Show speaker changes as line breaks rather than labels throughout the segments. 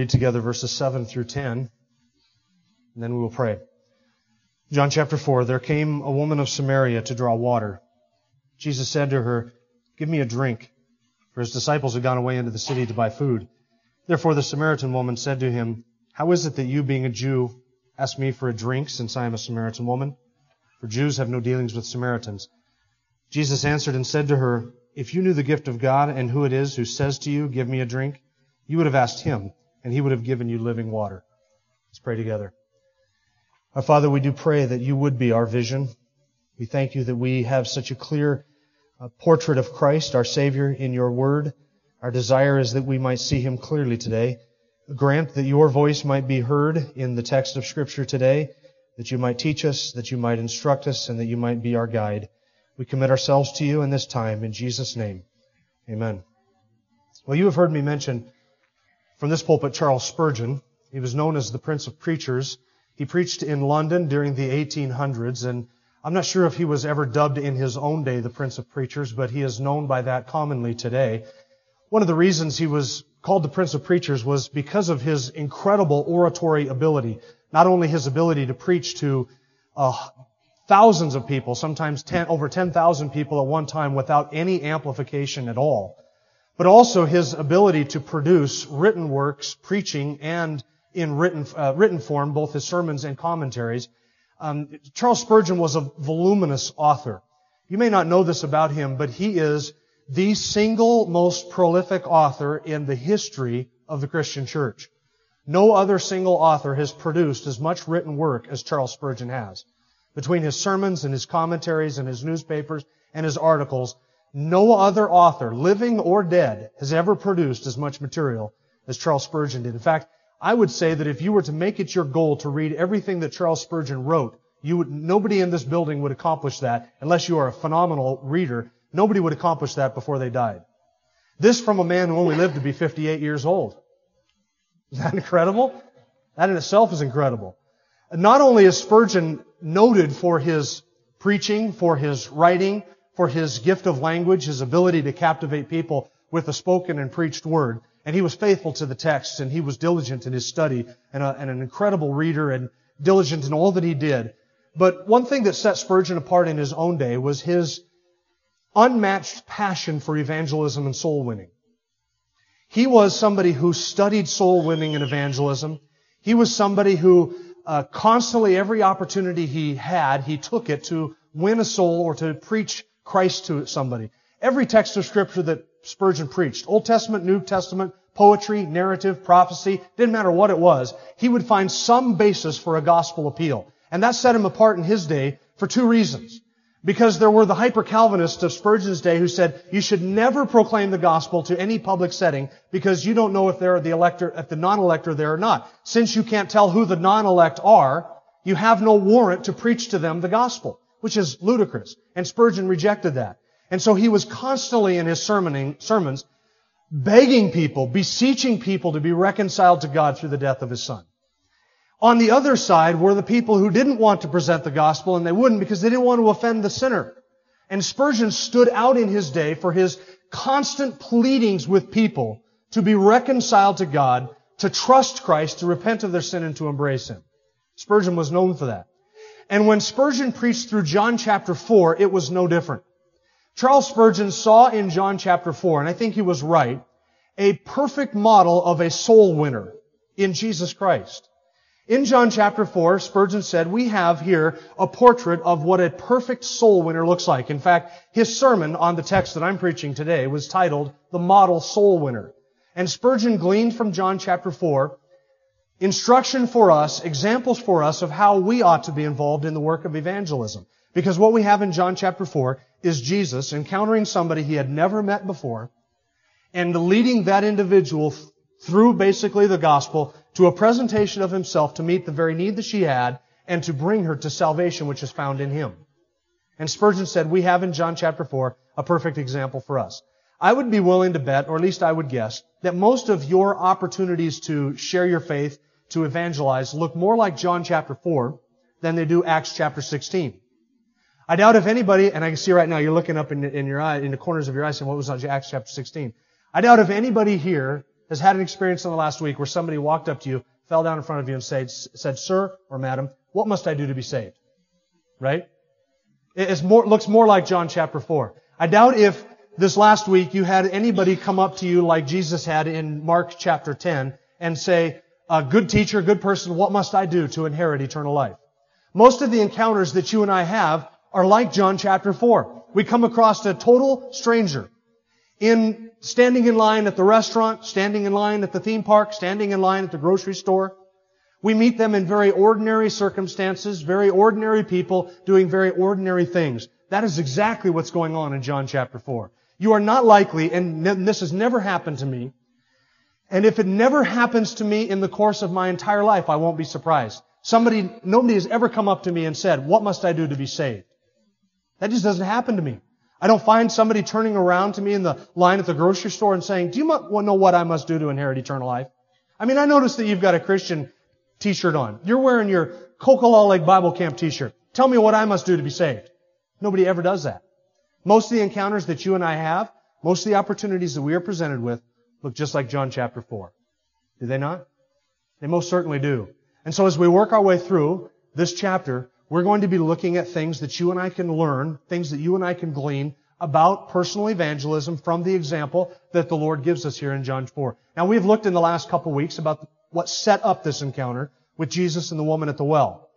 read together verses 7 through 10, and then we will pray. John chapter 4, there came a woman of Samaria to draw water. Jesus said to her, Give me a drink, for his disciples had gone away into the city to buy food. Therefore the Samaritan woman said to him, How is it that you, being a Jew, ask me for a drink, since I am a Samaritan woman? For Jews have no dealings with Samaritans. Jesus answered and said to her, If you knew the gift of God and who it is who says to you, Give me a drink, you would have asked him, and he would have given you living water. Let's pray together. Our Father, we do pray that you would be our vision. We thank you that we have such a clear uh, portrait of Christ, our Savior, in your word. Our desire is that we might see him clearly today. Grant that your voice might be heard in the text of Scripture today, that you might teach us, that you might instruct us, and that you might be our guide. We commit ourselves to you in this time. In Jesus' name, amen. Well, you have heard me mention from this pulpit, Charles Spurgeon. He was known as the Prince of Preachers. He preached in London during the 1800s, and I'm not sure if he was ever dubbed in his own day the Prince of Preachers, but he is known by that commonly today. One of the reasons he was called the Prince of Preachers was because of his incredible oratory ability. Not only his ability to preach to uh, thousands of people, sometimes ten, over 10,000 people at one time without any amplification at all, but also his ability to produce written works, preaching, and in written, uh, written form, both his sermons and commentaries. Um, Charles Spurgeon was a voluminous author. You may not know this about him, but he is the single most prolific author in the history of the Christian church. No other single author has produced as much written work as Charles Spurgeon has. Between his sermons and his commentaries and his newspapers and his articles, no other author, living or dead, has ever produced as much material as Charles Spurgeon did. In fact, I would say that if you were to make it your goal to read everything that Charles Spurgeon wrote, you would, nobody in this building would accomplish that unless you are a phenomenal reader. Nobody would accomplish that before they died. This from a man who only lived to be 58 years old. Is that incredible? That in itself is incredible. Not only is Spurgeon noted for his preaching, for his writing, for his gift of language, his ability to captivate people with the spoken and preached word. And he was faithful to the text and he was diligent in his study and, a, and an incredible reader and diligent in all that he did. But one thing that set Spurgeon apart in his own day was his unmatched passion for evangelism and soul winning. He was somebody who studied soul winning and evangelism. He was somebody who uh, constantly, every opportunity he had, he took it to win a soul or to preach Christ to somebody. Every text of scripture that Spurgeon preached, Old Testament, New Testament, poetry, narrative, prophecy, didn't matter what it was, he would find some basis for a gospel appeal. And that set him apart in his day for two reasons. Because there were the hyper-Calvinists of Spurgeon's day who said you should never proclaim the gospel to any public setting because you don't know if they're the elector, if the non-elect are there or not. Since you can't tell who the non-elect are, you have no warrant to preach to them the gospel which is ludicrous. And Spurgeon rejected that. And so he was constantly in his sermoning, sermons begging people, beseeching people to be reconciled to God through the death of his son. On the other side were the people who didn't want to present the gospel and they wouldn't because they didn't want to offend the sinner. And Spurgeon stood out in his day for his constant pleadings with people to be reconciled to God, to trust Christ, to repent of their sin and to embrace Him. Spurgeon was known for that. And when Spurgeon preached through John chapter 4, it was no different. Charles Spurgeon saw in John chapter 4, and I think he was right, a perfect model of a soul winner in Jesus Christ. In John chapter 4, Spurgeon said, we have here a portrait of what a perfect soul winner looks like. In fact, his sermon on the text that I'm preaching today was titled, The Model Soul Winner. And Spurgeon gleaned from John chapter 4 instruction for us, examples for us of how we ought to be involved in the work of evangelism. Because what we have in John chapter 4 is Jesus encountering somebody he had never met before and leading that individual through basically the gospel to a presentation of himself to meet the very need that she had and to bring her to salvation which is found in him. And Spurgeon said, we have in John chapter 4 a perfect example for us. I would be willing to bet, or at least I would guess, that most of your opportunities to share your faith, to evangelize, look more like John chapter 4 than they do Acts chapter 16. I doubt if anybody, and I can see right now you're looking up in, in your eye, in the corners of your eyes saying, what was on Acts chapter 16? I doubt if anybody here has had an experience in the last week where somebody walked up to you, fell down in front of you and said, said Sir or Madam, what must I do to be saved? Right? It more, looks more like John chapter 4. I doubt if this last week you had anybody come up to you like Jesus had in Mark chapter 10 and say, a good teacher, a good person, what must I do to inherit eternal life? Most of the encounters that you and I have are like John chapter 4. We come across a total stranger in standing in line at the restaurant, standing in line at the theme park, standing in line at the grocery store. We meet them in very ordinary circumstances, very ordinary people doing very ordinary things. That is exactly what's going on in John chapter 4. You are not likely, and this has never happened to me, and if it never happens to me in the course of my entire life, I won't be surprised. Somebody, nobody has ever come up to me and said, what must I do to be saved? That just doesn't happen to me. I don't find somebody turning around to me in the line at the grocery store and saying, do you know what I must do to inherit eternal life? I mean, I notice that you've got a Christian t-shirt on. You're wearing your Cocolalla Lake Bible Camp t-shirt. Tell me what I must do to be saved. Nobody ever does that. Most of the encounters that you and I have, most of the opportunities that we are presented with, look just like John chapter 4. Do they not? They most certainly do. And so as we work our way through this chapter, we're going to be looking at things that you and I can learn, things that you and I can glean about personal evangelism from the example that the Lord gives us here in John 4. Now we've looked in the last couple weeks about what set up this encounter with Jesus and the woman at the well.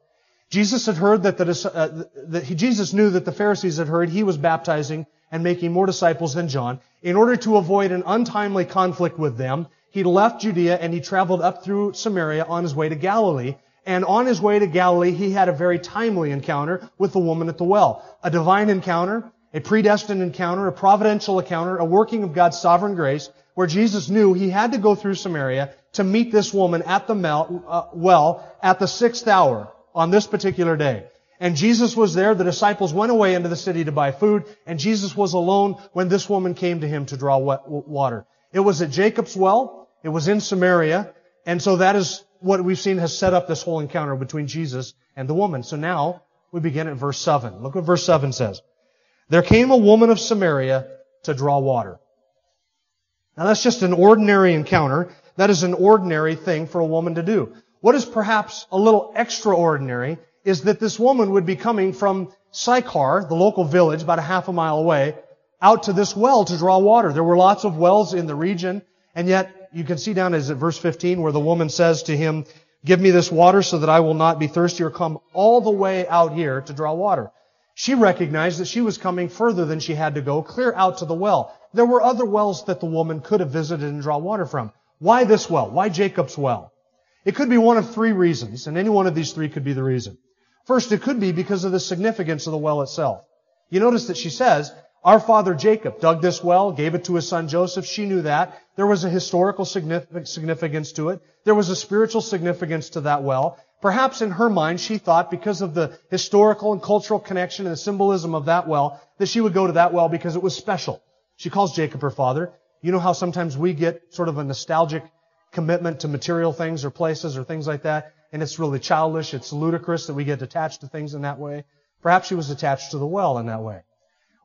Jesus had heard that, the, uh, that he, Jesus knew that the Pharisees had heard he was baptizing and making more disciples than John. In order to avoid an untimely conflict with them, he left Judea and he traveled up through Samaria on his way to Galilee. And on his way to Galilee, he had a very timely encounter with the woman at the well. A divine encounter, a predestined encounter, a providential encounter, a working of God's sovereign grace, where Jesus knew he had to go through Samaria to meet this woman at the uh, well at the sixth hour on this particular day. And Jesus was there. The disciples went away into the city to buy food, and Jesus was alone when this woman came to him to draw water. It was at Jacob's well. It was in Samaria. And so that is what we've seen has set up this whole encounter between Jesus and the woman. So now we begin at verse 7. Look what verse 7 says. There came a woman of Samaria to draw water. Now that's just an ordinary encounter. That is an ordinary thing for a woman to do. What is perhaps a little extraordinary is that this woman would be coming from Sychar, the local village, about a half a mile away, out to this well to draw water. There were lots of wells in the region, and yet you can see down as at verse 15 where the woman says to him, give me this water so that I will not be thirsty or come all the way out here to draw water. She recognized that she was coming further than she had to go, clear out to the well. There were other wells that the woman could have visited and draw water from. Why this well? Why Jacob's well? It could be one of three reasons, and any one of these three could be the reason. First, it could be because of the significance of the well itself. You notice that she says, our father Jacob dug this well, gave it to his son Joseph. She knew that. There was a historical significance to it. There was a spiritual significance to that well. Perhaps in her mind, she thought because of the historical and cultural connection and the symbolism of that well, that she would go to that well because it was special. She calls Jacob her father. You know how sometimes we get sort of a nostalgic commitment to material things or places or things like that, and it's really childish, it's ludicrous that we get attached to things in that way. Perhaps she was attached to the well in that way.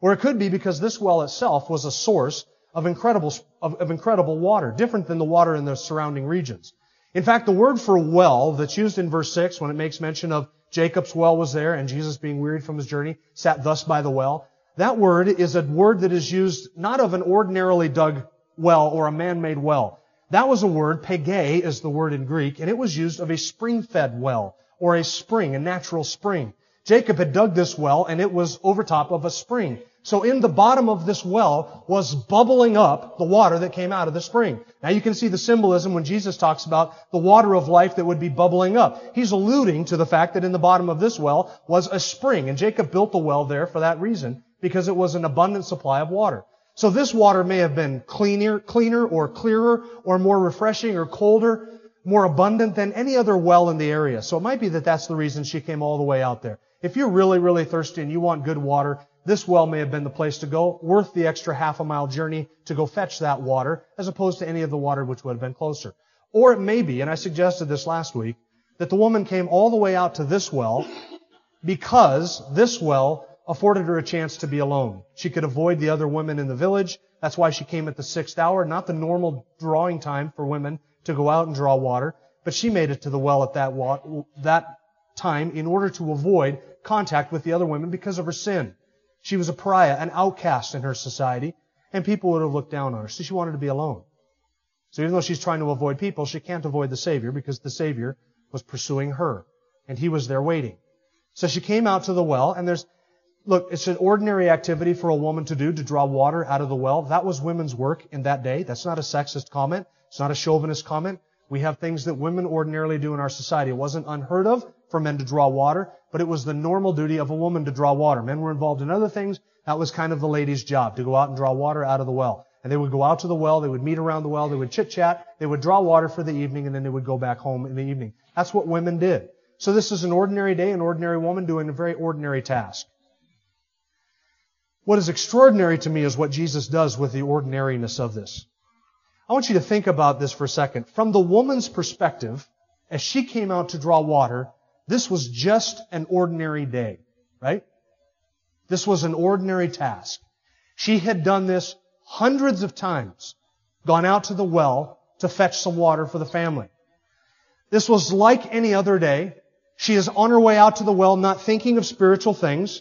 Or it could be because this well itself was a source of incredible, of, of incredible water, different than the water in the surrounding regions. In fact, the word for well that's used in verse 6 when it makes mention of Jacob's well was there and Jesus being wearied from his journey sat thus by the well. That word is a word that is used not of an ordinarily dug well or a man-made well. That was a word, pege is the word in Greek, and it was used of a spring-fed well or a spring, a natural spring. Jacob had dug this well and it was over top of a spring. So in the bottom of this well was bubbling up the water that came out of the spring. Now you can see the symbolism when Jesus talks about the water of life that would be bubbling up. He's alluding to the fact that in the bottom of this well was a spring and Jacob built the well there for that reason because it was an abundant supply of water. So this water may have been cleaner, cleaner or clearer or more refreshing or colder more abundant than any other well in the area. So it might be that that's the reason she came all the way out there. If you're really, really thirsty and you want good water, this well may have been the place to go, worth the extra half a mile journey to go fetch that water, as opposed to any of the water which would have been closer. Or it may be, and I suggested this last week, that the woman came all the way out to this well because this well afforded her a chance to be alone. She could avoid the other women in the village. That's why she came at the sixth hour, not the normal drawing time for women to go out and draw water, but she made it to the well at that, wa- that time in order to avoid contact with the other women because of her sin. She was a pariah, an outcast in her society, and people would have looked down on her. So she wanted to be alone. So even though she's trying to avoid people, she can't avoid the Savior because the Savior was pursuing her. And he was there waiting. So she came out to the well, and there's, look, it's an ordinary activity for a woman to do, to draw water out of the well. That was women's work in that day. That's not a sexist comment. It's not a chauvinist comment. We have things that women ordinarily do in our society. It wasn't unheard of for men to draw water, but it was the normal duty of a woman to draw water. Men were involved in other things. That was kind of the lady's job, to go out and draw water out of the well. And they would go out to the well, they would meet around the well, they would chit chat, they would draw water for the evening, and then they would go back home in the evening. That's what women did. So this is an ordinary day, an ordinary woman doing a very ordinary task. What is extraordinary to me is what Jesus does with the ordinariness of this. I want you to think about this for a second. From the woman's perspective, as she came out to draw water, this was just an ordinary day, right? This was an ordinary task. She had done this hundreds of times, gone out to the well to fetch some water for the family. This was like any other day. She is on her way out to the well, not thinking of spiritual things,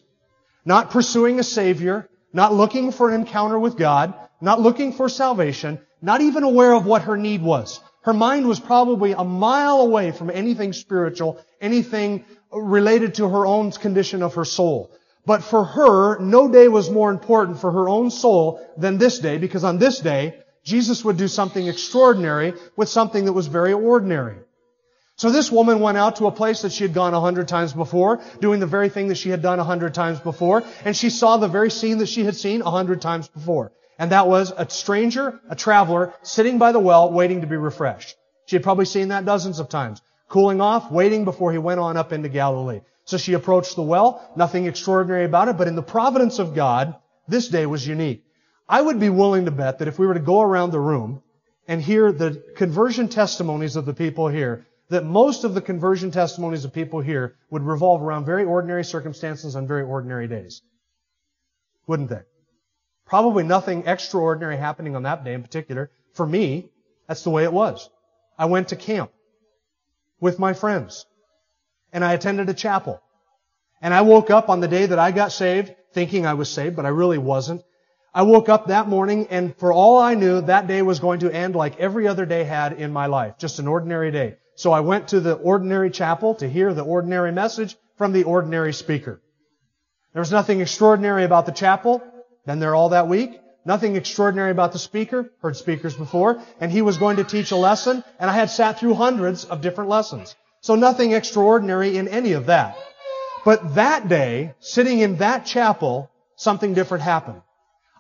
not pursuing a Savior, not looking for an encounter with God, not looking for salvation, not even aware of what her need was. Her mind was probably a mile away from anything spiritual, anything related to her own condition of her soul. But for her, no day was more important for her own soul than this day, because on this day, Jesus would do something extraordinary with something that was very ordinary. So this woman went out to a place that she had gone a hundred times before, doing the very thing that she had done a hundred times before, and she saw the very scene that she had seen a hundred times before. And that was a stranger, a traveler, sitting by the well, waiting to be refreshed. She had probably seen that dozens of times. Cooling off, waiting before he went on up into Galilee. So she approached the well, nothing extraordinary about it, but in the providence of God, this day was unique. I would be willing to bet that if we were to go around the room and hear the conversion testimonies of the people here, that most of the conversion testimonies of people here would revolve around very ordinary circumstances on very ordinary days. Wouldn't they? Probably nothing extraordinary happening on that day in particular. For me, that's the way it was. I went to camp with my friends and I attended a chapel. And I woke up on the day that I got saved thinking I was saved, but I really wasn't. I woke up that morning and for all I knew, that day was going to end like every other day had in my life. Just an ordinary day. So I went to the ordinary chapel to hear the ordinary message from the ordinary speaker. There was nothing extraordinary about the chapel. Been there all that week. Nothing extraordinary about the speaker. Heard speakers before. And he was going to teach a lesson. And I had sat through hundreds of different lessons. So nothing extraordinary in any of that. But that day, sitting in that chapel, something different happened.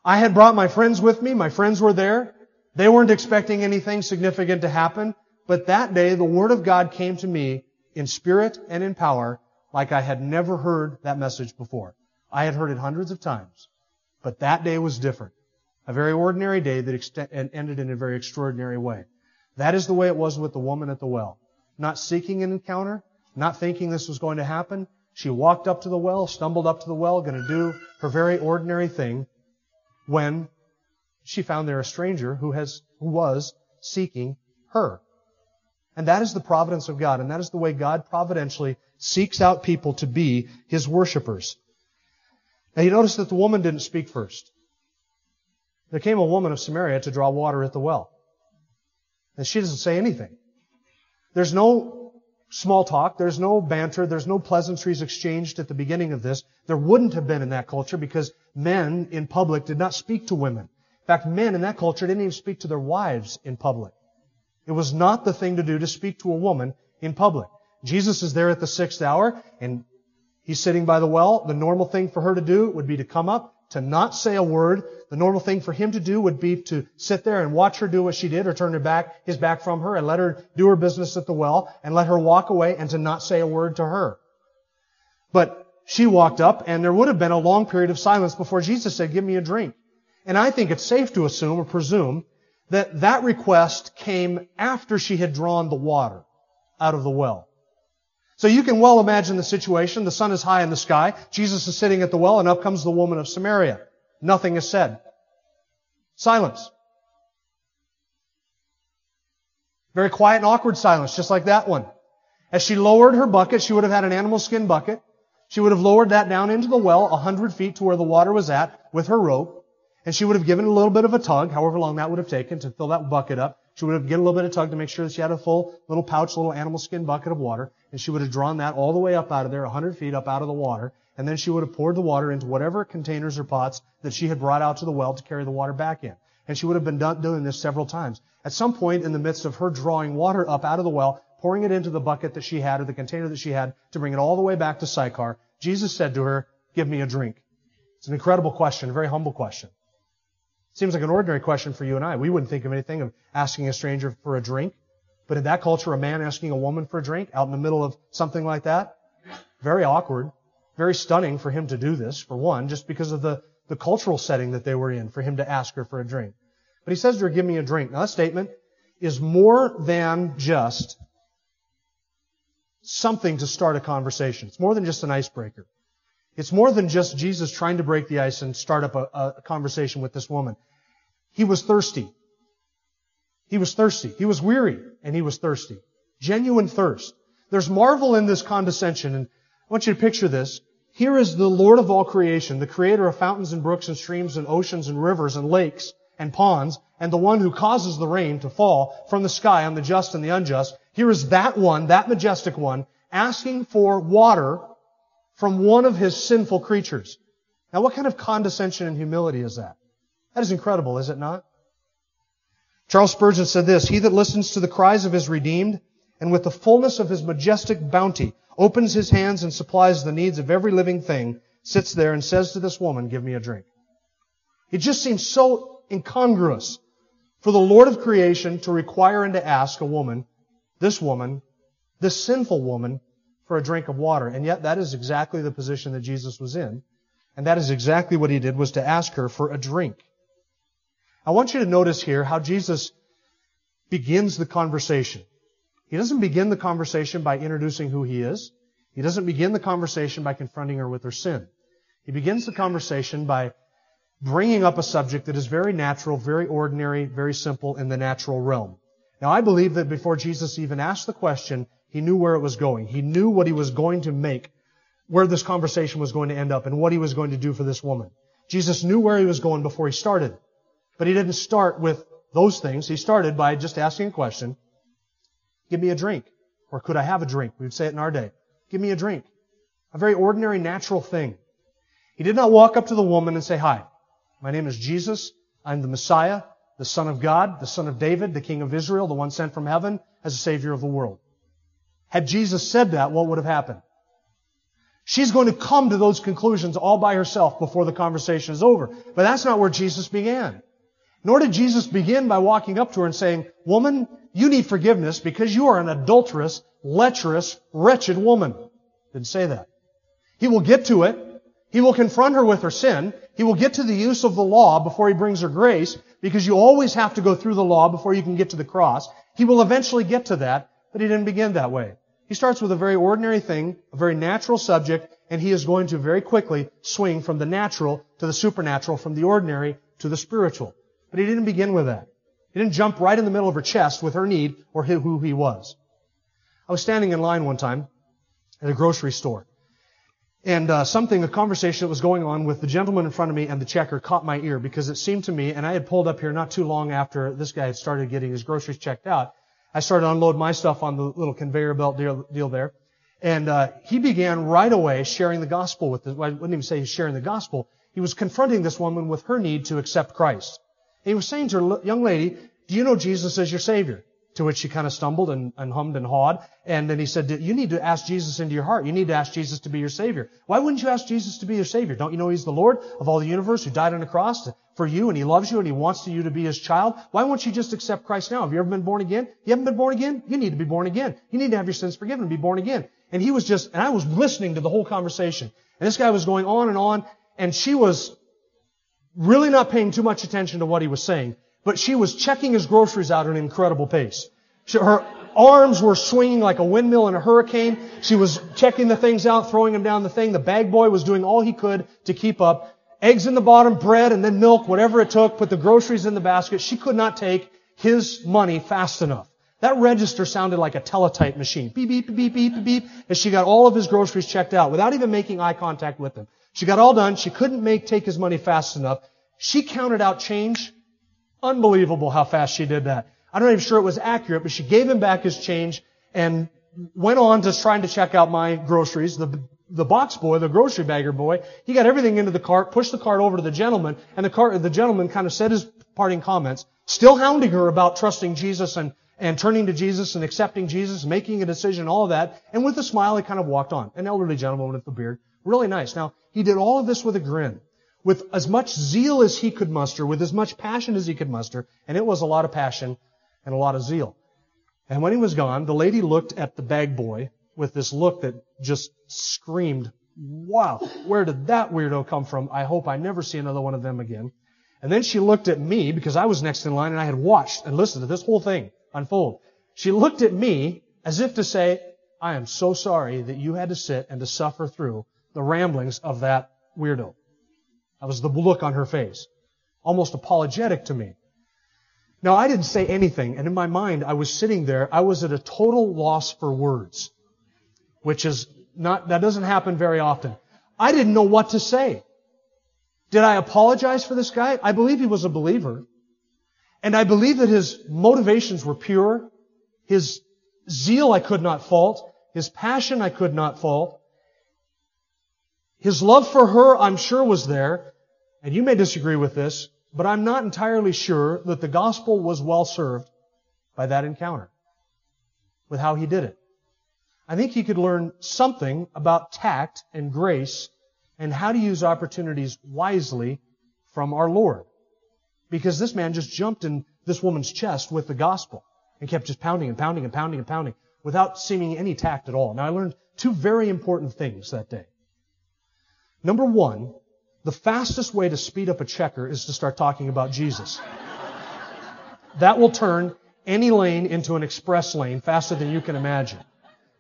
I had brought my friends with me. My friends were there. They weren't expecting anything significant to happen. But that day, the Word of God came to me in spirit and in power like I had never heard that message before. I had heard it hundreds of times. But that day was different. A very ordinary day that ended in a very extraordinary way. That is the way it was with the woman at the well. Not seeking an encounter, not thinking this was going to happen. She walked up to the well, stumbled up to the well, going to do her very ordinary thing when she found there a stranger who has, who was seeking her. And that is the providence of God, and that is the way God providentially seeks out people to be His worshipers. Now you notice that the woman didn't speak first. There came a woman of Samaria to draw water at the well. And she doesn't say anything. There's no small talk. There's no banter. There's no pleasantries exchanged at the beginning of this. There wouldn't have been in that culture because men in public did not speak to women. In fact, men in that culture didn't even speak to their wives in public. It was not the thing to do to speak to a woman in public. Jesus is there at the sixth hour and He's sitting by the well. The normal thing for her to do would be to come up, to not say a word. The normal thing for him to do would be to sit there and watch her do what she did or turn her back, his back from her and let her do her business at the well and let her walk away and to not say a word to her. But she walked up and there would have been a long period of silence before Jesus said, give me a drink. And I think it's safe to assume or presume that that request came after she had drawn the water out of the well. So you can well imagine the situation. The sun is high in the sky. Jesus is sitting at the well and up comes the woman of Samaria. Nothing is said. Silence. Very quiet and awkward silence, just like that one. As she lowered her bucket, she would have had an animal skin bucket. She would have lowered that down into the well, a hundred feet to where the water was at, with her rope. And she would have given a little bit of a tug, however long that would have taken to fill that bucket up. She would have given a little bit of tug to make sure that she had a full little pouch, little animal skin bucket of water. And she would have drawn that all the way up out of there, hundred feet up out of the water. And then she would have poured the water into whatever containers or pots that she had brought out to the well to carry the water back in. And she would have been doing this several times. At some point in the midst of her drawing water up out of the well, pouring it into the bucket that she had or the container that she had to bring it all the way back to Sychar, Jesus said to her, give me a drink. It's an incredible question, a very humble question. Seems like an ordinary question for you and I. We wouldn't think of anything of asking a stranger for a drink. But in that culture, a man asking a woman for a drink out in the middle of something like that, very awkward, very stunning for him to do this, for one, just because of the, the cultural setting that they were in, for him to ask her for a drink. But he says to her, give me a drink. Now that statement is more than just something to start a conversation. It's more than just an icebreaker. It's more than just Jesus trying to break the ice and start up a, a conversation with this woman. He was thirsty. He was thirsty. He was weary and he was thirsty. Genuine thirst. There's marvel in this condescension and I want you to picture this. Here is the Lord of all creation, the creator of fountains and brooks and streams and oceans and rivers and lakes and ponds, and the one who causes the rain to fall from the sky on the just and the unjust. Here is that one, that majestic one, asking for water from one of his sinful creatures. Now what kind of condescension and humility is that? That is incredible, is it not? Charles Spurgeon said this, He that listens to the cries of his redeemed, and with the fullness of his majestic bounty, opens his hands and supplies the needs of every living thing, sits there and says to this woman, give me a drink. It just seems so incongruous for the Lord of creation to require and to ask a woman, this woman, this sinful woman, for a drink of water. And yet that is exactly the position that Jesus was in. And that is exactly what he did was to ask her for a drink. I want you to notice here how Jesus begins the conversation. He doesn't begin the conversation by introducing who he is. He doesn't begin the conversation by confronting her with her sin. He begins the conversation by bringing up a subject that is very natural, very ordinary, very simple in the natural realm. Now I believe that before Jesus even asked the question, he knew where it was going. He knew what he was going to make, where this conversation was going to end up, and what he was going to do for this woman. Jesus knew where he was going before he started. But he didn't start with those things. He started by just asking a question. Give me a drink. Or could I have a drink? We would say it in our day. Give me a drink. A very ordinary, natural thing. He did not walk up to the woman and say, Hi, my name is Jesus. I'm the Messiah, the Son of God, the Son of David, the King of Israel, the one sent from heaven as a Savior of the world. Had Jesus said that, what would have happened? She's going to come to those conclusions all by herself before the conversation is over. But that's not where Jesus began. Nor did Jesus begin by walking up to her and saying, Woman, you need forgiveness because you are an adulterous, lecherous, wretched woman. Didn't say that. He will get to it. He will confront her with her sin. He will get to the use of the law before he brings her grace, because you always have to go through the law before you can get to the cross. He will eventually get to that, but he didn't begin that way. He starts with a very ordinary thing, a very natural subject, and he is going to very quickly swing from the natural to the supernatural, from the ordinary to the spiritual. But he didn't begin with that. He didn't jump right in the middle of her chest with her need or who he was. I was standing in line one time at a grocery store. And uh, something, a conversation that was going on with the gentleman in front of me and the checker caught my ear because it seemed to me, and I had pulled up here not too long after this guy had started getting his groceries checked out. I started to unload my stuff on the little conveyor belt deal, deal there. And uh, he began right away sharing the gospel with this. Well, I wouldn't even say he's sharing the gospel. He was confronting this woman with her need to accept Christ. And he was saying to her, young lady, do you know Jesus as your Savior? To which she kind of stumbled and, and hummed and hawed. And then he said, you need to ask Jesus into your heart. You need to ask Jesus to be your Savior. Why wouldn't you ask Jesus to be your Savior? Don't you know He's the Lord of all the universe who died on the cross for you and He loves you and He wants you to be His child? Why won't you just accept Christ now? Have you ever been born again? You haven't been born again? You need to be born again. You need to have your sins forgiven and be born again. And he was just, and I was listening to the whole conversation. And this guy was going on and on, and she was really not paying too much attention to what he was saying, but she was checking his groceries out at an incredible pace. She, her arms were swinging like a windmill in a hurricane. She was checking the things out, throwing them down the thing. The bag boy was doing all he could to keep up. Eggs in the bottom, bread, and then milk, whatever it took, put the groceries in the basket. She could not take his money fast enough. That register sounded like a teletype machine. Beep, beep, beep, beep, beep, beep, as she got all of his groceries checked out without even making eye contact with him. She got all done. She couldn't make, take his money fast enough. She counted out change. Unbelievable how fast she did that. I'm not even sure it was accurate, but she gave him back his change and went on to trying to check out my groceries. The, the box boy, the grocery bagger boy, he got everything into the cart, pushed the cart over to the gentleman, and the cart, the gentleman kind of said his parting comments, still hounding her about trusting Jesus and and turning to Jesus and accepting Jesus, making a decision, all of that. And with a smile, he kind of walked on. An elderly gentleman with a beard. Really nice. Now, he did all of this with a grin. With as much zeal as he could muster, with as much passion as he could muster, and it was a lot of passion and a lot of zeal. And when he was gone, the lady looked at the bag boy with this look that just screamed, wow, where did that weirdo come from? I hope I never see another one of them again. And then she looked at me because I was next in line and I had watched and listened to this whole thing unfold. She looked at me as if to say, I am so sorry that you had to sit and to suffer through the ramblings of that weirdo. That was the look on her face. Almost apologetic to me. Now, I didn't say anything, and in my mind, I was sitting there, I was at a total loss for words. Which is not, that doesn't happen very often. I didn't know what to say. Did I apologize for this guy? I believe he was a believer. And I believe that his motivations were pure. His zeal I could not fault. His passion I could not fault. His love for her, I'm sure, was there. And you may disagree with this, but I'm not entirely sure that the gospel was well served by that encounter with how he did it. I think he could learn something about tact and grace and how to use opportunities wisely from our Lord. Because this man just jumped in this woman's chest with the gospel and kept just pounding and pounding and pounding and pounding without seeming any tact at all. Now I learned two very important things that day. Number one, the fastest way to speed up a checker is to start talking about Jesus. that will turn any lane into an express lane faster than you can imagine.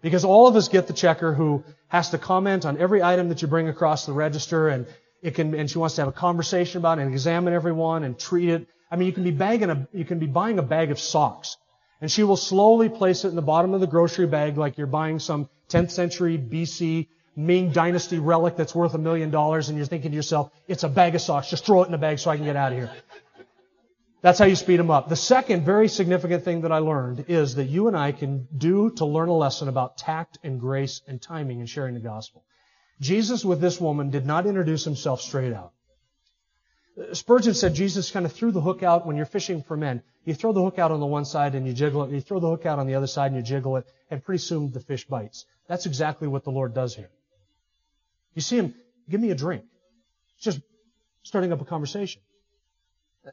Because all of us get the checker who has to comment on every item that you bring across the register and it can, and she wants to have a conversation about it and examine everyone and treat it. I mean, you can be bagging a, you can be buying a bag of socks and she will slowly place it in the bottom of the grocery bag like you're buying some 10th century BC Ming dynasty relic that's worth a million dollars and you're thinking to yourself, it's a bag of socks. Just throw it in the bag so I can get out of here. That's how you speed them up. The second very significant thing that I learned is that you and I can do to learn a lesson about tact and grace and timing in sharing the gospel. Jesus with this woman did not introduce himself straight out. Spurgeon said Jesus kind of threw the hook out when you're fishing for men. You throw the hook out on the one side and you jiggle it. You throw the hook out on the other side and you jiggle it, and pretty soon the fish bites. That's exactly what the Lord does here. You see him, give me a drink. just starting up a conversation.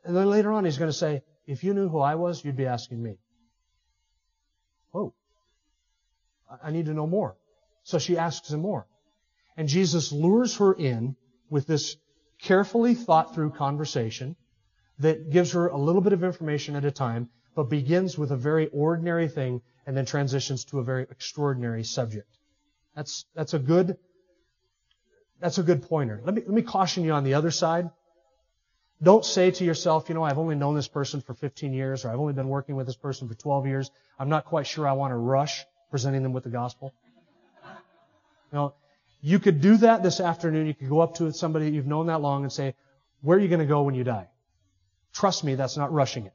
And then later on he's going to say, if you knew who I was, you'd be asking me. Oh, I need to know more. So she asks him more. And Jesus lures her in with this carefully thought through conversation that gives her a little bit of information at a time, but begins with a very ordinary thing and then transitions to a very extraordinary subject. That's, that's a good, that's a good pointer. Let me, let me caution you on the other side. Don't say to yourself, you know, I've only known this person for 15 years or I've only been working with this person for 12 years. I'm not quite sure I want to rush presenting them with the gospel. Know, you could do that this afternoon. You could go up to somebody you've known that long and say, where are you going to go when you die? Trust me, that's not rushing it.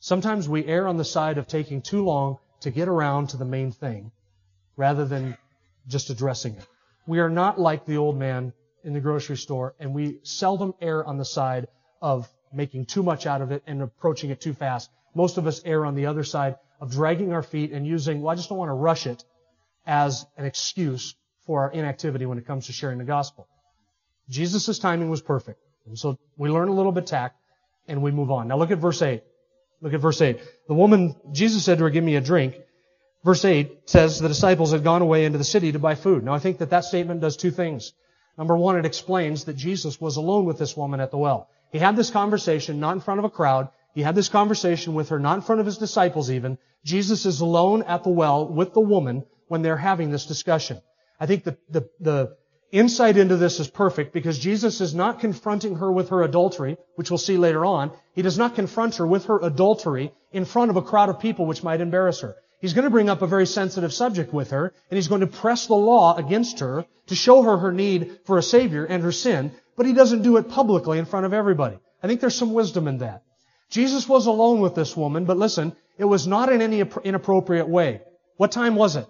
Sometimes we err on the side of taking too long to get around to the main thing rather than just addressing it. We are not like the old man in the grocery store and we seldom err on the side of making too much out of it and approaching it too fast. Most of us err on the other side of dragging our feet and using, well, I just don't want to rush it as an excuse for our inactivity when it comes to sharing the gospel. Jesus' timing was perfect. And so we learn a little bit tact and we move on. Now look at verse 8. Look at verse 8. The woman, Jesus said to her, give me a drink. Verse 8 says the disciples had gone away into the city to buy food. Now I think that that statement does two things. Number one, it explains that Jesus was alone with this woman at the well. He had this conversation not in front of a crowd. He had this conversation with her not in front of his disciples even. Jesus is alone at the well with the woman when they're having this discussion. I think the, the, the insight into this is perfect because Jesus is not confronting her with her adultery, which we'll see later on. He does not confront her with her adultery in front of a crowd of people which might embarrass her. He's going to bring up a very sensitive subject with her, and he's going to press the law against her to show her her need for a Savior and her sin, but he doesn't do it publicly in front of everybody. I think there's some wisdom in that. Jesus was alone with this woman, but listen, it was not in any inappropriate way. What time was it?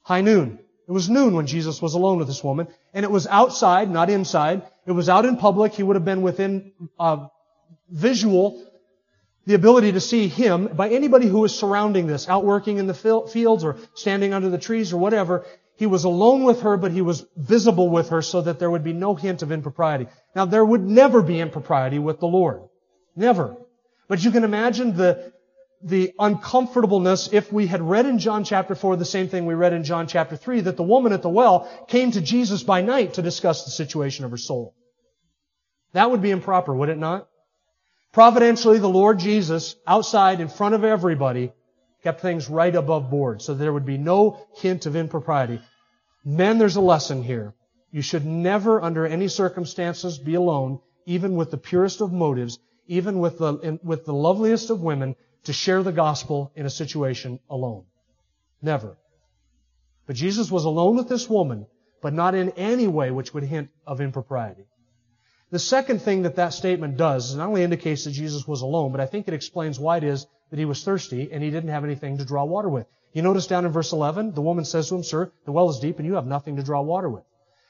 High noon. It was noon when Jesus was alone with this woman, and it was outside, not inside. It was out in public. He would have been within uh, visual, the ability to see him by anybody who was surrounding this, out working in the fields or standing under the trees or whatever. He was alone with her, but he was visible with her so that there would be no hint of impropriety. Now, there would never be impropriety with the Lord. Never. But you can imagine the the uncomfortableness if we had read in John chapter 4 the same thing we read in John chapter 3, that the woman at the well came to Jesus by night to discuss the situation of her soul. That would be improper, would it not? Providentially, the Lord Jesus, outside in front of everybody, kept things right above board so there would be no hint of impropriety. Men, there's a lesson here. You should never, under any circumstances, be alone, even with the purest of motives, even with the, with the loveliest of women, to share the gospel in a situation alone. Never. But Jesus was alone with this woman, but not in any way which would hint of impropriety. The second thing that that statement does is not only indicates that Jesus was alone, but I think it explains why it is that he was thirsty and he didn't have anything to draw water with. You notice down in verse 11, the woman says to him, Sir, the well is deep and you have nothing to draw water with.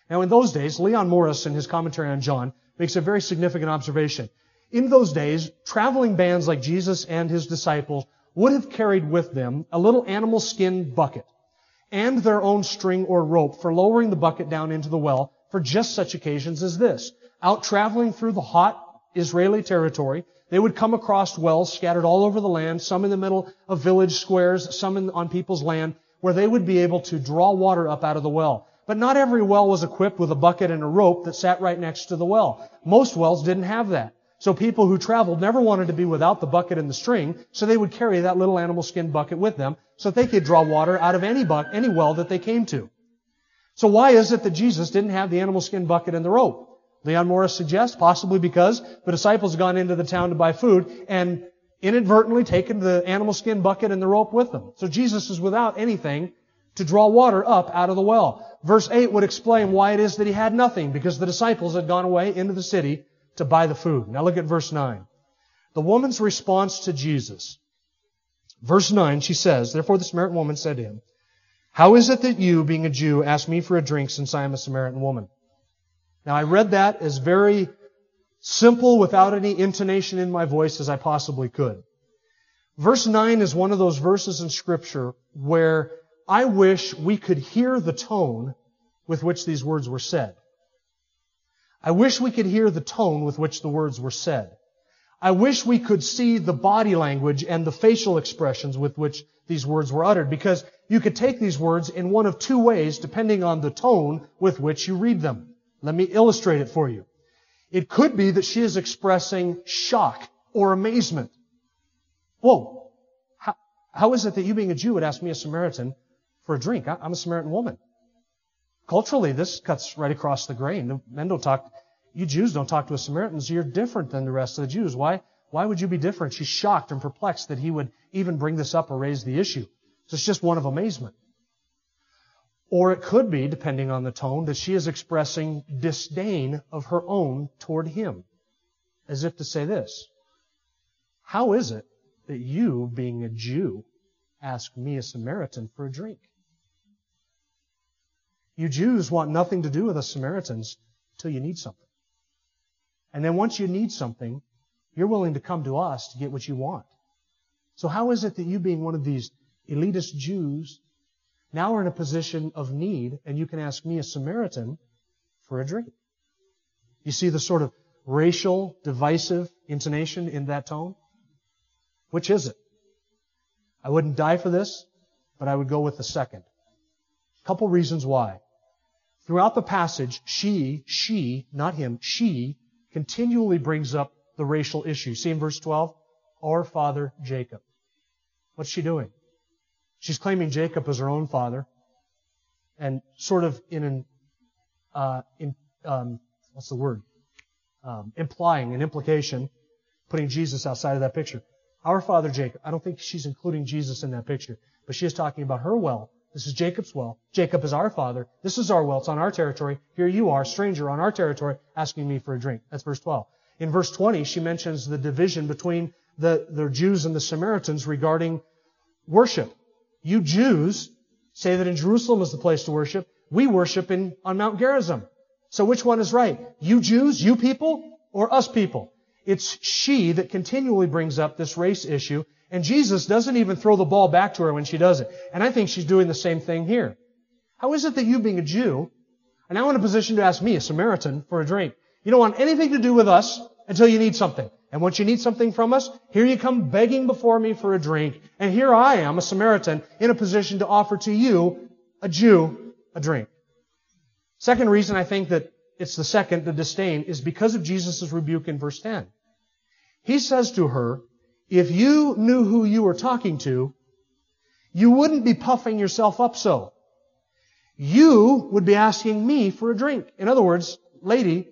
Now in those days, Leon Morris in his commentary on John makes a very significant observation. In those days, traveling bands like Jesus and his disciples would have carried with them a little animal skin bucket and their own string or rope for lowering the bucket down into the well for just such occasions as this. Out traveling through the hot Israeli territory, they would come across wells scattered all over the land, some in the middle of village squares, some in, on people's land, where they would be able to draw water up out of the well. But not every well was equipped with a bucket and a rope that sat right next to the well. Most wells didn't have that. So people who traveled never wanted to be without the bucket and the string, so they would carry that little animal skin bucket with them so that they could draw water out of any any well that they came to. So why is it that Jesus didn't have the animal skin bucket and the rope? Leon Morris suggests possibly because the disciples had gone into the town to buy food and inadvertently taken the animal skin bucket and the rope with them. So Jesus is without anything to draw water up out of the well. Verse 8 would explain why it is that he had nothing because the disciples had gone away into the city to buy the food. Now look at verse 9. The woman's response to Jesus. Verse 9, she says, Therefore the Samaritan woman said to him, How is it that you, being a Jew, ask me for a drink since I am a Samaritan woman? Now I read that as very simple without any intonation in my voice as I possibly could. Verse 9 is one of those verses in scripture where I wish we could hear the tone with which these words were said. I wish we could hear the tone with which the words were said. I wish we could see the body language and the facial expressions with which these words were uttered because you could take these words in one of two ways depending on the tone with which you read them. Let me illustrate it for you. It could be that she is expressing shock or amazement. Whoa. How, how is it that you being a Jew would ask me a Samaritan for a drink? I'm a Samaritan woman. Culturally, this cuts right across the grain. Men don't talk, you Jews don't talk to us Samaritans. You're different than the rest of the Jews. Why? Why would you be different? She's shocked and perplexed that he would even bring this up or raise the issue. So it's just one of amazement. Or it could be, depending on the tone, that she is expressing disdain of her own toward him. As if to say this. How is it that you, being a Jew, ask me, a Samaritan, for a drink? You Jews want nothing to do with us Samaritans till you need something. And then once you need something, you're willing to come to us to get what you want. So how is it that you being one of these elitist Jews now we're in a position of need and you can ask me, a Samaritan, for a drink? You see the sort of racial, divisive intonation in that tone? Which is it? I wouldn't die for this, but I would go with the second. A couple reasons why. Throughout the passage, she, she, not him, she continually brings up the racial issue. See in verse 12? Our father Jacob. What's she doing? She's claiming Jacob as her own father, and sort of in an, uh, in, um, what's the word? Um, implying an implication, putting Jesus outside of that picture. Our father Jacob. I don't think she's including Jesus in that picture, but she is talking about her well. This is Jacob's well. Jacob is our father. This is our well. It's on our territory. Here you are, stranger on our territory, asking me for a drink. That's verse 12. In verse 20, she mentions the division between the, the Jews and the Samaritans regarding worship. You Jews say that in Jerusalem is the place to worship. We worship in, on Mount Gerizim. So which one is right? You Jews, you people, or us people? It's she that continually brings up this race issue, and Jesus doesn't even throw the ball back to her when she does it. And I think she's doing the same thing here. How is it that you being a Jew are now in a position to ask me, a Samaritan, for a drink? You don't want anything to do with us until you need something. And once you need something from us, here you come begging before me for a drink. And here I am, a Samaritan, in a position to offer to you, a Jew, a drink. Second reason I think that it's the second, the disdain, is because of Jesus' rebuke in verse 10. He says to her, if you knew who you were talking to, you wouldn't be puffing yourself up so. You would be asking me for a drink. In other words, lady,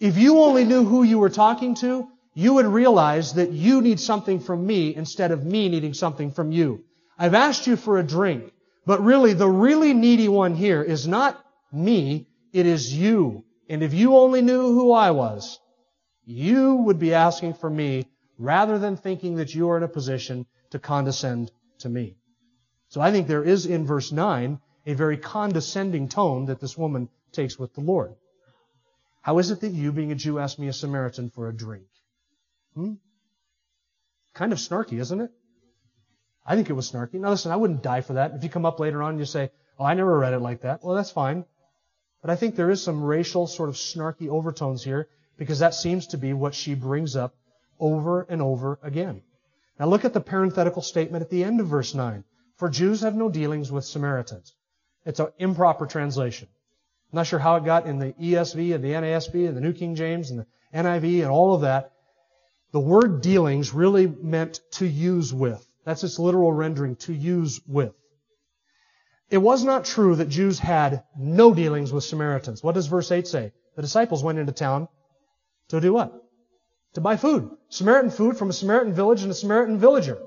if you only knew who you were talking to, you would realize that you need something from me instead of me needing something from you. I've asked you for a drink, but really the really needy one here is not me, it is you. And if you only knew who I was, you would be asking for me rather than thinking that you are in a position to condescend to me. So I think there is in verse 9 a very condescending tone that this woman takes with the Lord. How is it that you, being a Jew, ask me, a Samaritan, for a drink? Hmm? Kind of snarky, isn't it? I think it was snarky. Now listen, I wouldn't die for that. If you come up later on and you say, oh, I never read it like that, well, that's fine. But I think there is some racial sort of snarky overtones here because that seems to be what she brings up over and over again. Now look at the parenthetical statement at the end of verse 9. For Jews have no dealings with Samaritans. It's an improper translation. I'm not sure how it got in the ESV and the NASB and the New King James and the NIV and all of that. The word dealings really meant to use with. That's its literal rendering, to use with. It was not true that Jews had no dealings with Samaritans. What does verse 8 say? The disciples went into town to do what? To buy food. Samaritan food from a Samaritan village and a Samaritan villager.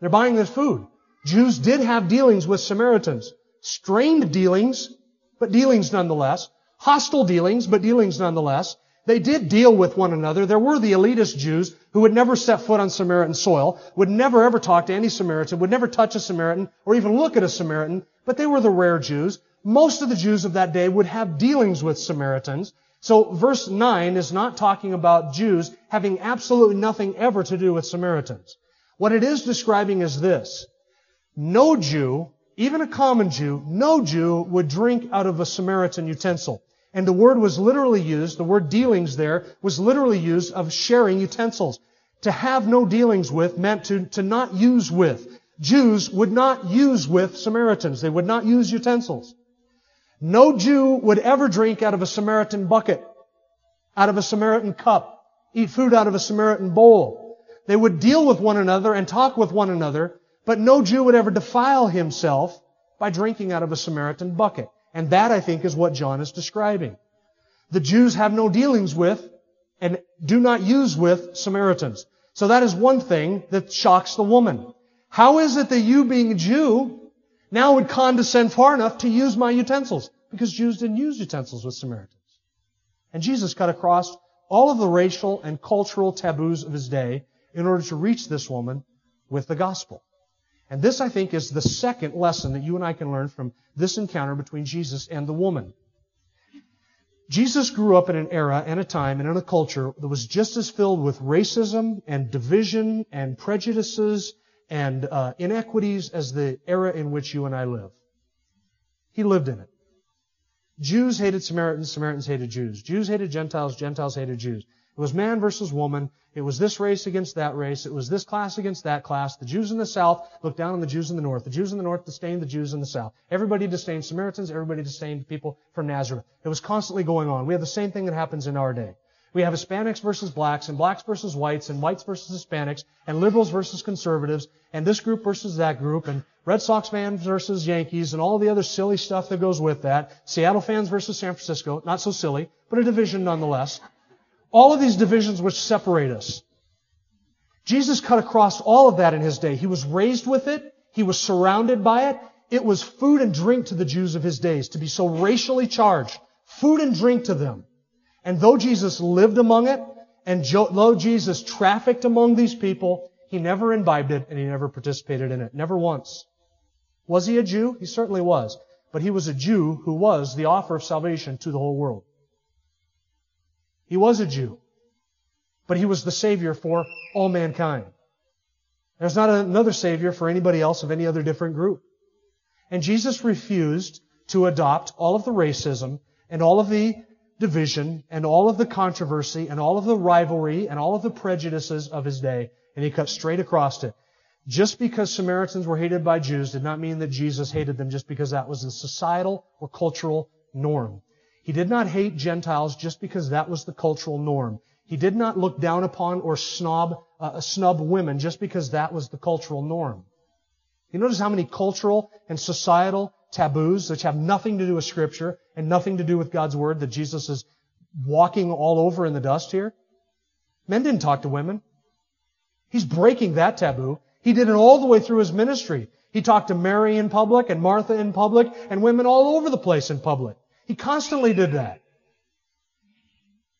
They're buying this food. Jews did have dealings with Samaritans. Strained dealings, but dealings nonetheless. Hostile dealings, but dealings nonetheless. They did deal with one another. There were the elitist Jews who would never set foot on Samaritan soil, would never ever talk to any Samaritan, would never touch a Samaritan, or even look at a Samaritan, but they were the rare Jews. Most of the Jews of that day would have dealings with Samaritans. So verse 9 is not talking about Jews having absolutely nothing ever to do with Samaritans. What it is describing is this. No Jew, even a common Jew, no Jew would drink out of a Samaritan utensil. And the word was literally used, the word dealings there was literally used of sharing utensils. To have no dealings with meant to, to not use with. Jews would not use with Samaritans. They would not use utensils. No Jew would ever drink out of a Samaritan bucket, out of a Samaritan cup, eat food out of a Samaritan bowl. They would deal with one another and talk with one another, but no Jew would ever defile himself by drinking out of a Samaritan bucket. And that, I think, is what John is describing. The Jews have no dealings with and do not use with Samaritans. So that is one thing that shocks the woman. How is it that you, being a Jew, now would condescend far enough to use my utensils? Because Jews didn't use utensils with Samaritans. And Jesus cut across all of the racial and cultural taboos of his day in order to reach this woman with the gospel. And this, I think, is the second lesson that you and I can learn from this encounter between Jesus and the woman. Jesus grew up in an era and a time and in a culture that was just as filled with racism and division and prejudices and uh, inequities as the era in which you and I live. He lived in it. Jews hated Samaritans, Samaritans hated Jews. Jews hated Gentiles, Gentiles hated Jews. It was man versus woman. It was this race against that race. It was this class against that class. The Jews in the South looked down on the Jews in the North. The Jews in the North disdained the Jews in the South. Everybody disdained Samaritans. Everybody disdained people from Nazareth. It was constantly going on. We have the same thing that happens in our day. We have Hispanics versus blacks, and blacks versus whites, and whites versus Hispanics, and liberals versus conservatives, and this group versus that group, and Red Sox fans versus Yankees, and all the other silly stuff that goes with that. Seattle fans versus San Francisco. Not so silly, but a division nonetheless. All of these divisions which separate us. Jesus cut across all of that in his day. He was raised with it. He was surrounded by it. It was food and drink to the Jews of his days to be so racially charged. Food and drink to them. And though Jesus lived among it, and though Jesus trafficked among these people, he never imbibed it and he never participated in it. Never once. Was he a Jew? He certainly was. But he was a Jew who was the offer of salvation to the whole world. He was a Jew. But he was the Savior for all mankind. There's not another Savior for anybody else of any other different group. And Jesus refused to adopt all of the racism and all of the division and all of the controversy and all of the rivalry and all of the prejudices of his day, and he cut straight across it. Just because Samaritans were hated by Jews did not mean that Jesus hated them just because that was the societal or cultural norm. He did not hate Gentiles just because that was the cultural norm. He did not look down upon or snob, uh, snub women just because that was the cultural norm. You notice how many cultural and societal taboos, which have nothing to do with Scripture and nothing to do with God's Word, that Jesus is walking all over in the dust here. Men didn't talk to women. He's breaking that taboo. He did it all the way through his ministry. He talked to Mary in public and Martha in public and women all over the place in public. He constantly did that.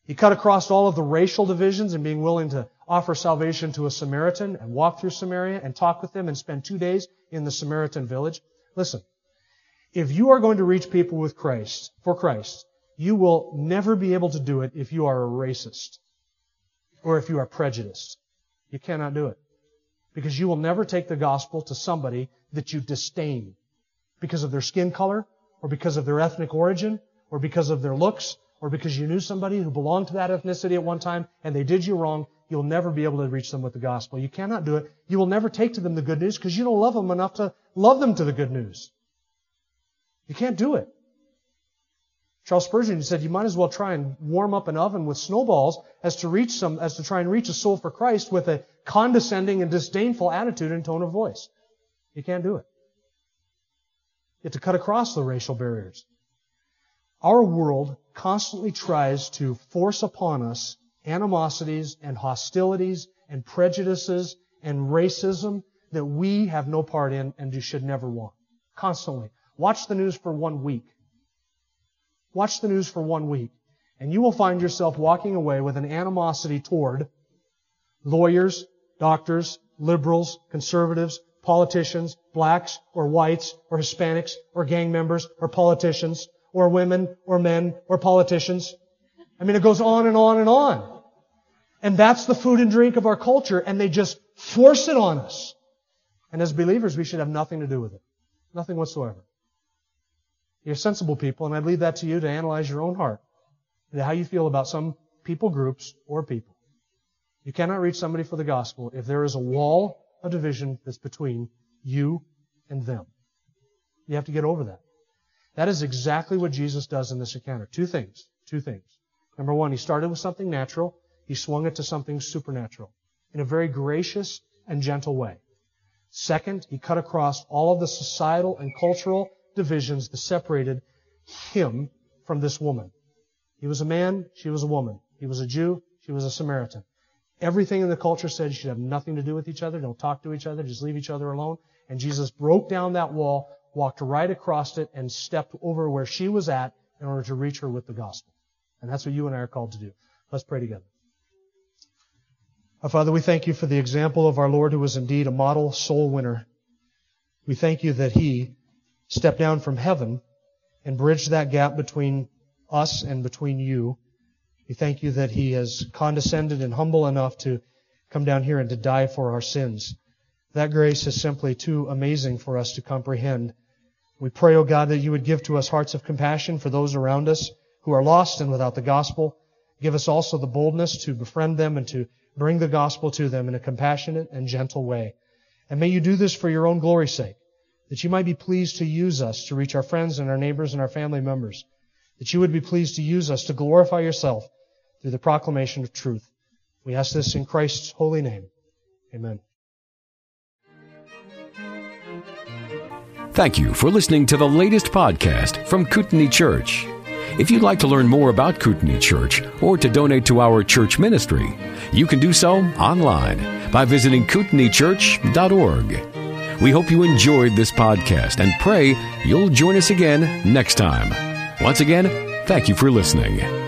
He cut across all of the racial divisions and being willing to offer salvation to a Samaritan and walk through Samaria and talk with them and spend two days in the Samaritan village. Listen, if you are going to reach people with Christ, for Christ, you will never be able to do it if you are a racist or if you are prejudiced. You cannot do it. Because you will never take the gospel to somebody that you disdain because of their skin color or because of their ethnic origin or because of their looks or because you knew somebody who belonged to that ethnicity at one time and they did you wrong. You'll never be able to reach them with the gospel. You cannot do it. You will never take to them the good news because you don't love them enough to love them to the good news. You can't do it. Charles Spurgeon said you might as well try and warm up an oven with snowballs as to reach some, as to try and reach a soul for Christ with a condescending and disdainful attitude and tone of voice. You can't do it. Have to cut across the racial barriers. Our world constantly tries to force upon us animosities and hostilities and prejudices and racism that we have no part in and should never want. Constantly. Watch the news for one week. Watch the news for one week. And you will find yourself walking away with an animosity toward lawyers, doctors, liberals, conservatives, politicians, blacks or whites or Hispanics or gang members or politicians or women or men or politicians. I mean, it goes on and on and on. And that's the food and drink of our culture and they just force it on us. And as believers, we should have nothing to do with it. Nothing whatsoever. You're sensible people, and I'd leave that to you to analyze your own heart, how you feel about some people groups or people. You cannot reach somebody for the gospel if there is a wall of division that's between you and them. You have to get over that. That is exactly what Jesus does in this encounter. Two things. Two things. Number one, he started with something natural. He swung it to something supernatural in a very gracious and gentle way. Second, he cut across all of the societal and cultural divisions that separated him from this woman. He was a man, she was a woman. He was a Jew, she was a Samaritan. Everything in the culture said you should have nothing to do with each other, don't talk to each other, just leave each other alone. And Jesus broke down that wall, walked right across it, and stepped over where she was at in order to reach her with the gospel. And that's what you and I are called to do. Let's pray together. Our Father, we thank you for the example of our Lord who was indeed a model soul winner. We thank you that he stepped down from heaven and bridged that gap between us and between you. We thank you that he has condescended and humble enough to come down here and to die for our sins. That grace is simply too amazing for us to comprehend. We pray, O God, that you would give to us hearts of compassion for those around us who are lost and without the gospel. Give us also the boldness to befriend them and to bring the gospel to them in a compassionate and gentle way. And may you do this for your own glory's sake, that you might be pleased to use us to reach our friends and our neighbors and our family members, that you would be pleased to use us to glorify yourself through the proclamation of truth. We ask this in Christ's holy name. Amen.
Thank you for listening to the latest podcast from Kootenai Church. If you'd like to learn more about Kootenai Church or to donate to our church ministry, you can do so online by visiting kootenaichurch.org. We hope you enjoyed this podcast and pray you'll join us again next time. Once again, thank you for listening.